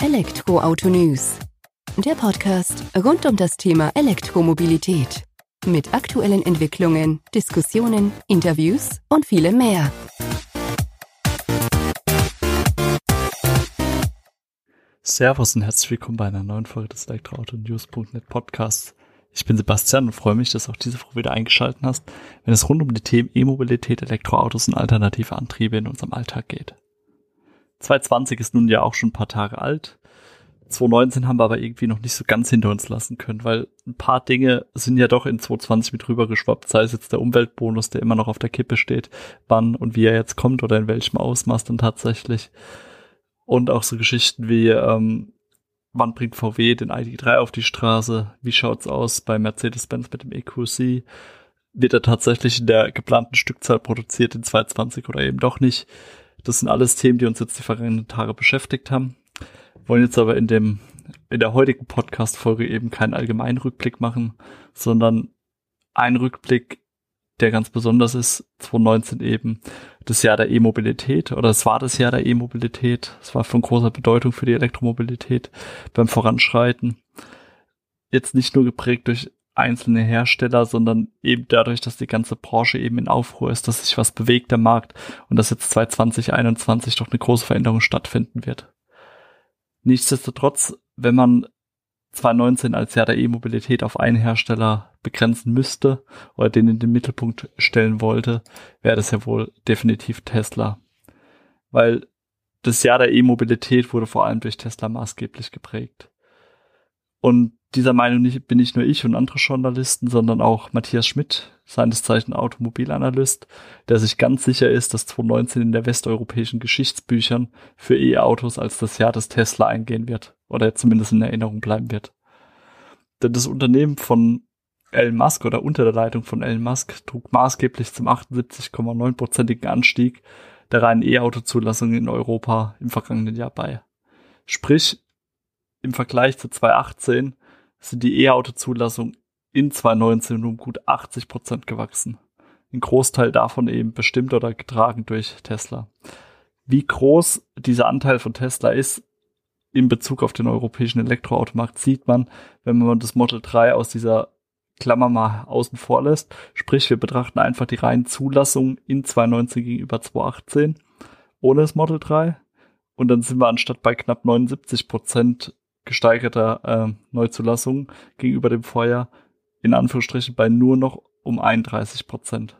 Elektroauto News. Der Podcast rund um das Thema Elektromobilität. Mit aktuellen Entwicklungen, Diskussionen, Interviews und vielem mehr. Servus und herzlich willkommen bei einer neuen Folge des Elektroauto-News.net Podcasts. Ich bin Sebastian und freue mich, dass du auch diese Woche wieder eingeschaltet hast, wenn es rund um die Themen E-Mobilität, Elektroautos und alternative Antriebe in unserem Alltag geht. 2020 ist nun ja auch schon ein paar Tage alt. 2019 haben wir aber irgendwie noch nicht so ganz hinter uns lassen können, weil ein paar Dinge sind ja doch in 2020 mit rübergeschwappt, sei es jetzt der Umweltbonus, der immer noch auf der Kippe steht, wann und wie er jetzt kommt oder in welchem Ausmaß dann tatsächlich. Und auch so Geschichten wie, ähm, wann bringt VW den ID3 auf die Straße, wie schaut's aus bei Mercedes-Benz mit dem EQC, wird er tatsächlich in der geplanten Stückzahl produziert in 2020 oder eben doch nicht. Das sind alles Themen, die uns jetzt die vergangenen Tage beschäftigt haben. Wollen jetzt aber in dem, in der heutigen Podcast-Folge eben keinen allgemeinen Rückblick machen, sondern einen Rückblick, der ganz besonders ist, 2019 eben, das Jahr der E-Mobilität oder es war das Jahr der E-Mobilität. Es war von großer Bedeutung für die Elektromobilität beim Voranschreiten. Jetzt nicht nur geprägt durch einzelne Hersteller, sondern eben dadurch, dass die ganze Branche eben in Aufruhr ist, dass sich was bewegt am Markt und dass jetzt 2020, doch eine große Veränderung stattfinden wird. Nichtsdestotrotz, wenn man 2019 als Jahr der E-Mobilität auf einen Hersteller begrenzen müsste oder den in den Mittelpunkt stellen wollte, wäre das ja wohl definitiv Tesla. Weil das Jahr der E-Mobilität wurde vor allem durch Tesla maßgeblich geprägt. Und dieser Meinung nicht, bin nicht nur ich und andere Journalisten, sondern auch Matthias Schmidt, seines Zeichen Automobilanalyst, der sich ganz sicher ist, dass 2019 in der westeuropäischen Geschichtsbüchern für E-Autos als das Jahr des Tesla eingehen wird oder zumindest in Erinnerung bleiben wird. Denn das Unternehmen von Elon Musk oder unter der Leitung von Elon Musk trug maßgeblich zum 78,9-prozentigen Anstieg der reinen E-Auto-Zulassung in Europa im vergangenen Jahr bei. Sprich, im Vergleich zu 2018 sind die E-Auto-Zulassungen in 2019 um gut 80 Prozent gewachsen. Ein Großteil davon eben bestimmt oder getragen durch Tesla. Wie groß dieser Anteil von Tesla ist in Bezug auf den europäischen Elektroautomarkt sieht man, wenn man das Model 3 aus dieser Klammer mal außen vor lässt. Sprich, wir betrachten einfach die reinen Zulassungen in 2019 gegenüber 2018 ohne das Model 3. Und dann sind wir anstatt bei knapp 79 Prozent gesteigerter äh, Neuzulassungen gegenüber dem Vorjahr in Anführungsstrichen bei nur noch um 31 Prozent.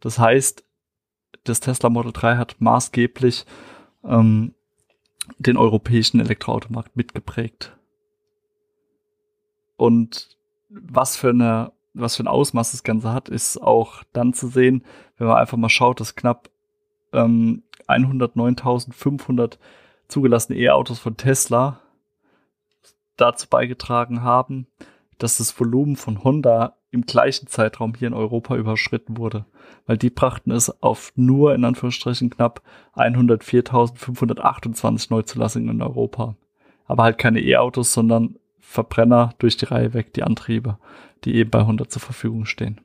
Das heißt, das Tesla Model 3 hat maßgeblich ähm, den europäischen Elektroautomarkt mitgeprägt. Und was für eine, was für ein Ausmaß das Ganze hat, ist auch dann zu sehen, wenn man einfach mal schaut, dass knapp ähm, 109.500 zugelassene E-Autos von Tesla dazu beigetragen haben, dass das Volumen von Honda im gleichen Zeitraum hier in Europa überschritten wurde, weil die brachten es auf nur in Anführungsstrichen knapp 104.528 Neuzulassungen in Europa. Aber halt keine E-Autos, sondern Verbrenner durch die Reihe weg, die Antriebe, die eben bei Honda zur Verfügung stehen.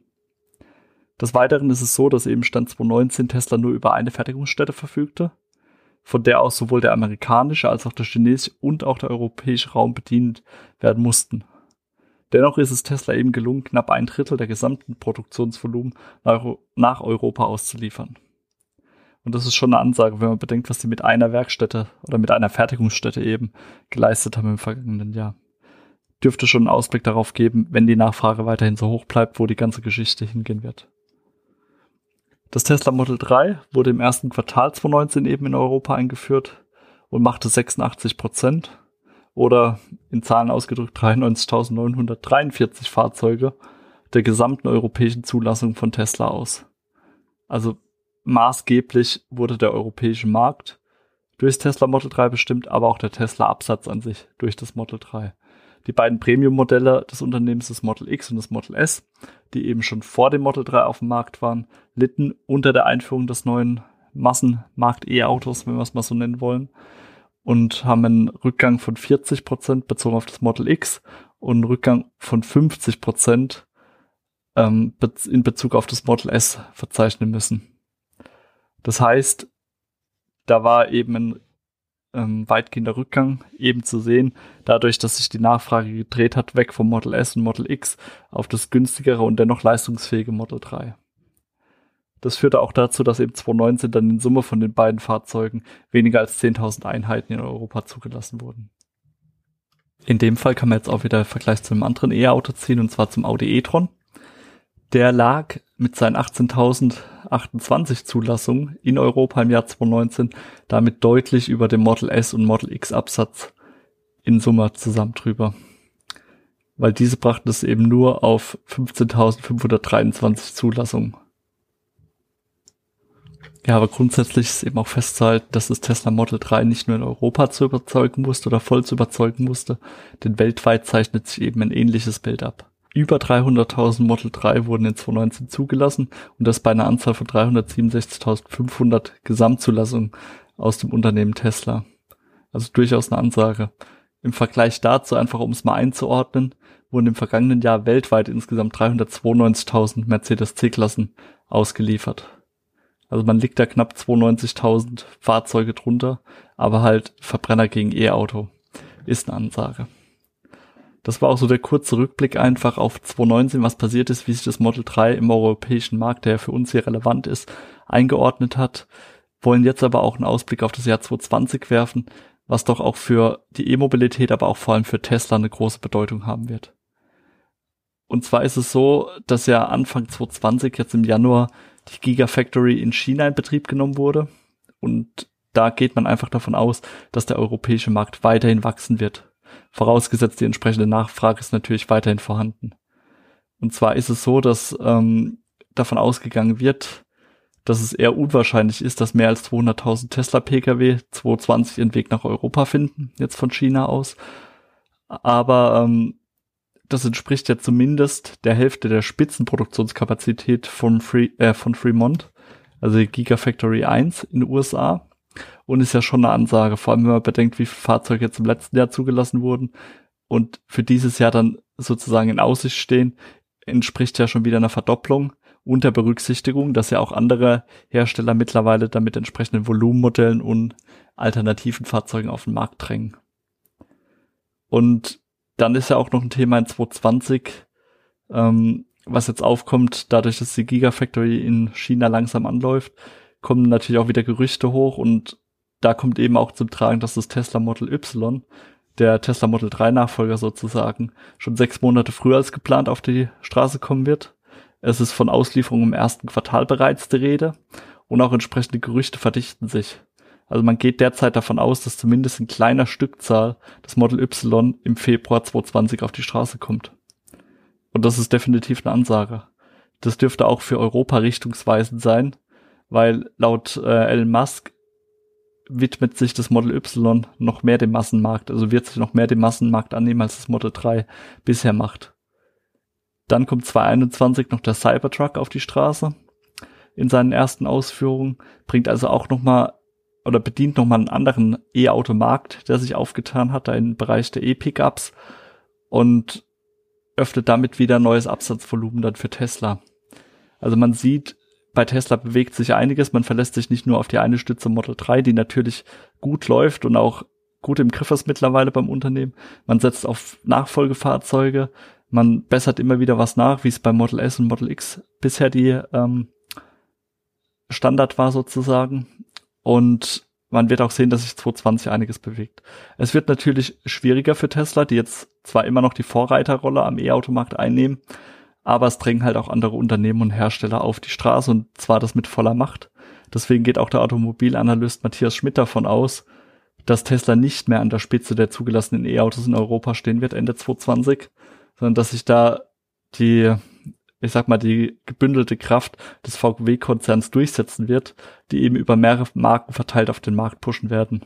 Des Weiteren ist es so, dass eben Stand 2019 Tesla nur über eine Fertigungsstätte verfügte, von der aus sowohl der amerikanische als auch der chinesische und auch der europäische Raum bedient werden mussten. Dennoch ist es Tesla eben gelungen, knapp ein Drittel der gesamten Produktionsvolumen nach Europa auszuliefern. Und das ist schon eine Ansage, wenn man bedenkt, was sie mit einer Werkstätte oder mit einer Fertigungsstätte eben geleistet haben im vergangenen Jahr. Dürfte schon einen Ausblick darauf geben, wenn die Nachfrage weiterhin so hoch bleibt, wo die ganze Geschichte hingehen wird. Das Tesla Model 3 wurde im ersten Quartal 2019 eben in Europa eingeführt und machte 86 Prozent oder in Zahlen ausgedrückt 93.943 Fahrzeuge der gesamten europäischen Zulassung von Tesla aus. Also maßgeblich wurde der europäische Markt durch das Tesla Model 3 bestimmt, aber auch der Tesla Absatz an sich durch das Model 3. Die beiden Premium-Modelle des Unternehmens, das Model X und das Model S, die eben schon vor dem Model 3 auf dem Markt waren, litten unter der Einführung des neuen Massenmarkt-E-Autos, wenn wir es mal so nennen wollen und haben einen Rückgang von 40 Prozent bezogen auf das Model X und einen Rückgang von 50 Prozent ähm, in Bezug auf das Model S verzeichnen müssen. Das heißt, da war eben ein ähm, weitgehender Rückgang eben zu sehen, dadurch, dass sich die Nachfrage gedreht hat, weg vom Model S und Model X auf das günstigere und dennoch leistungsfähige Model 3. Das führte auch dazu, dass eben 2019 dann in Summe von den beiden Fahrzeugen weniger als 10.000 Einheiten in Europa zugelassen wurden. In dem Fall kann man jetzt auch wieder Vergleich zu einem anderen E-Auto ziehen, und zwar zum Audi e-tron. Der lag mit seinen 18.028 Zulassungen in Europa im Jahr 2019 damit deutlich über dem Model S und Model X Absatz in Summe zusammen drüber. Weil diese brachten es eben nur auf 15.523 Zulassungen. Ja, aber grundsätzlich ist eben auch festzuhalten, dass das Tesla Model 3 nicht nur in Europa zu überzeugen musste oder voll zu überzeugen musste, denn weltweit zeichnet sich eben ein ähnliches Bild ab. Über 300.000 Model 3 wurden in 2019 zugelassen und das bei einer Anzahl von 367.500 Gesamtzulassungen aus dem Unternehmen Tesla. Also durchaus eine Ansage. Im Vergleich dazu, einfach um es mal einzuordnen, wurden im vergangenen Jahr weltweit insgesamt 392.000 Mercedes C-Klassen ausgeliefert. Also man liegt da knapp 92.000 Fahrzeuge drunter, aber halt Verbrenner gegen E-Auto ist eine Ansage. Das war auch so der kurze Rückblick einfach auf 2019, was passiert ist, wie sich das Model 3 im europäischen Markt, der ja für uns hier relevant ist, eingeordnet hat. Wollen jetzt aber auch einen Ausblick auf das Jahr 2020 werfen, was doch auch für die E-Mobilität, aber auch vor allem für Tesla eine große Bedeutung haben wird. Und zwar ist es so, dass ja Anfang 2020 jetzt im Januar die Gigafactory in China in Betrieb genommen wurde. Und da geht man einfach davon aus, dass der europäische Markt weiterhin wachsen wird. Vorausgesetzt die entsprechende Nachfrage ist natürlich weiterhin vorhanden. Und zwar ist es so, dass ähm, davon ausgegangen wird, dass es eher unwahrscheinlich ist, dass mehr als 200.000 Tesla Pkw 2020 ihren Weg nach Europa finden, jetzt von China aus. Aber ähm, das entspricht ja zumindest der Hälfte der Spitzenproduktionskapazität von, Free, äh, von Fremont, also Gigafactory 1 in den USA. Und ist ja schon eine Ansage, vor allem wenn man bedenkt, wie viele Fahrzeuge jetzt im letzten Jahr zugelassen wurden und für dieses Jahr dann sozusagen in Aussicht stehen, entspricht ja schon wieder einer Verdopplung unter Berücksichtigung, dass ja auch andere Hersteller mittlerweile damit entsprechenden Volumenmodellen und alternativen Fahrzeugen auf den Markt drängen. Und dann ist ja auch noch ein Thema in 2020, ähm, was jetzt aufkommt, dadurch, dass die Gigafactory in China langsam anläuft, kommen natürlich auch wieder Gerüchte hoch und da kommt eben auch zum Tragen, dass das Tesla Model Y, der Tesla Model 3 Nachfolger sozusagen, schon sechs Monate früher als geplant auf die Straße kommen wird. Es ist von Auslieferung im ersten Quartal bereits die Rede und auch entsprechende Gerüchte verdichten sich. Also man geht derzeit davon aus, dass zumindest in kleiner Stückzahl das Model Y im Februar 2020 auf die Straße kommt. Und das ist definitiv eine Ansage. Das dürfte auch für Europa richtungsweisend sein, weil laut äh, Elon Musk widmet sich das Model Y noch mehr dem Massenmarkt, also wird sich noch mehr dem Massenmarkt annehmen, als das Model 3 bisher macht. Dann kommt 2021 noch der Cybertruck auf die Straße in seinen ersten Ausführungen, bringt also auch nochmal oder bedient nochmal einen anderen E-Auto-Markt, der sich aufgetan hat, da im Bereich der E-Pickups und öffnet damit wieder neues Absatzvolumen dann für Tesla. Also man sieht, bei Tesla bewegt sich einiges. Man verlässt sich nicht nur auf die eine Stütze Model 3, die natürlich gut läuft und auch gut im Griff ist mittlerweile beim Unternehmen. Man setzt auf Nachfolgefahrzeuge. Man bessert immer wieder was nach, wie es bei Model S und Model X bisher die ähm, Standard war sozusagen. Und man wird auch sehen, dass sich 2020 einiges bewegt. Es wird natürlich schwieriger für Tesla, die jetzt zwar immer noch die Vorreiterrolle am E-Automarkt einnehmen, aber es drängen halt auch andere Unternehmen und Hersteller auf die Straße und zwar das mit voller Macht. Deswegen geht auch der Automobilanalyst Matthias Schmidt davon aus, dass Tesla nicht mehr an der Spitze der zugelassenen E-Autos in Europa stehen wird Ende 2020, sondern dass sich da die ich sag mal, die gebündelte Kraft des VW-Konzerns durchsetzen wird, die eben über mehrere Marken verteilt auf den Markt pushen werden.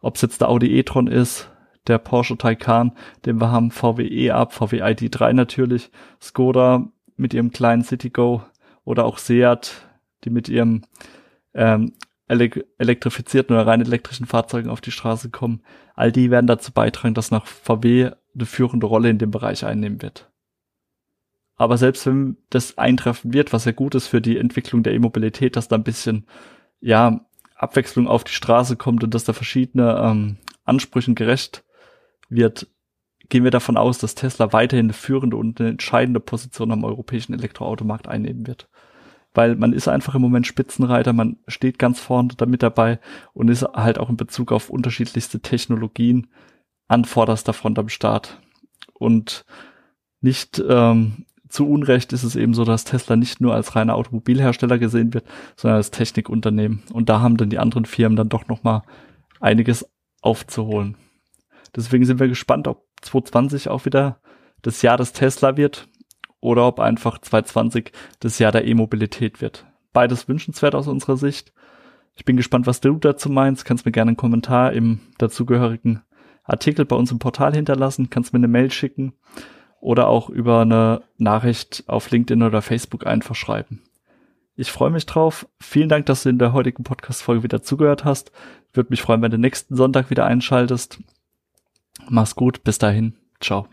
Ob es jetzt der Audi e-tron ist, der Porsche Taycan, den wir haben, VW E-Up, VW ID3 natürlich, Skoda mit ihrem kleinen Citigo oder auch Seat, die mit ihrem ähm, elektrifizierten oder rein elektrischen Fahrzeugen auf die Straße kommen. All die werden dazu beitragen, dass nach VW eine führende Rolle in dem Bereich einnehmen wird. Aber selbst wenn das eintreffen wird, was ja gut ist für die Entwicklung der E-Mobilität, dass da ein bisschen, ja, Abwechslung auf die Straße kommt und dass da verschiedene ähm, Ansprüchen gerecht wird, gehen wir davon aus, dass Tesla weiterhin eine führende und eine entscheidende Position am europäischen Elektroautomarkt einnehmen wird. Weil man ist einfach im Moment Spitzenreiter, man steht ganz vorne damit dabei und ist halt auch in Bezug auf unterschiedlichste Technologien an vorderster Front am Start. Und nicht ähm, zu Unrecht ist es eben so, dass Tesla nicht nur als reiner Automobilhersteller gesehen wird, sondern als Technikunternehmen. Und da haben dann die anderen Firmen dann doch noch mal einiges aufzuholen. Deswegen sind wir gespannt, ob 2020 auch wieder das Jahr des Tesla wird oder ob einfach 2020 das Jahr der E-Mobilität wird. Beides wünschenswert aus unserer Sicht. Ich bin gespannt, was du dazu meinst. Kannst mir gerne einen Kommentar im dazugehörigen Artikel bei uns im Portal hinterlassen, kannst mir eine Mail schicken oder auch über eine Nachricht auf LinkedIn oder Facebook einfach schreiben. Ich freue mich drauf. Vielen Dank, dass du in der heutigen Podcast-Folge wieder zugehört hast. Würde mich freuen, wenn du nächsten Sonntag wieder einschaltest. Mach's gut. Bis dahin. Ciao.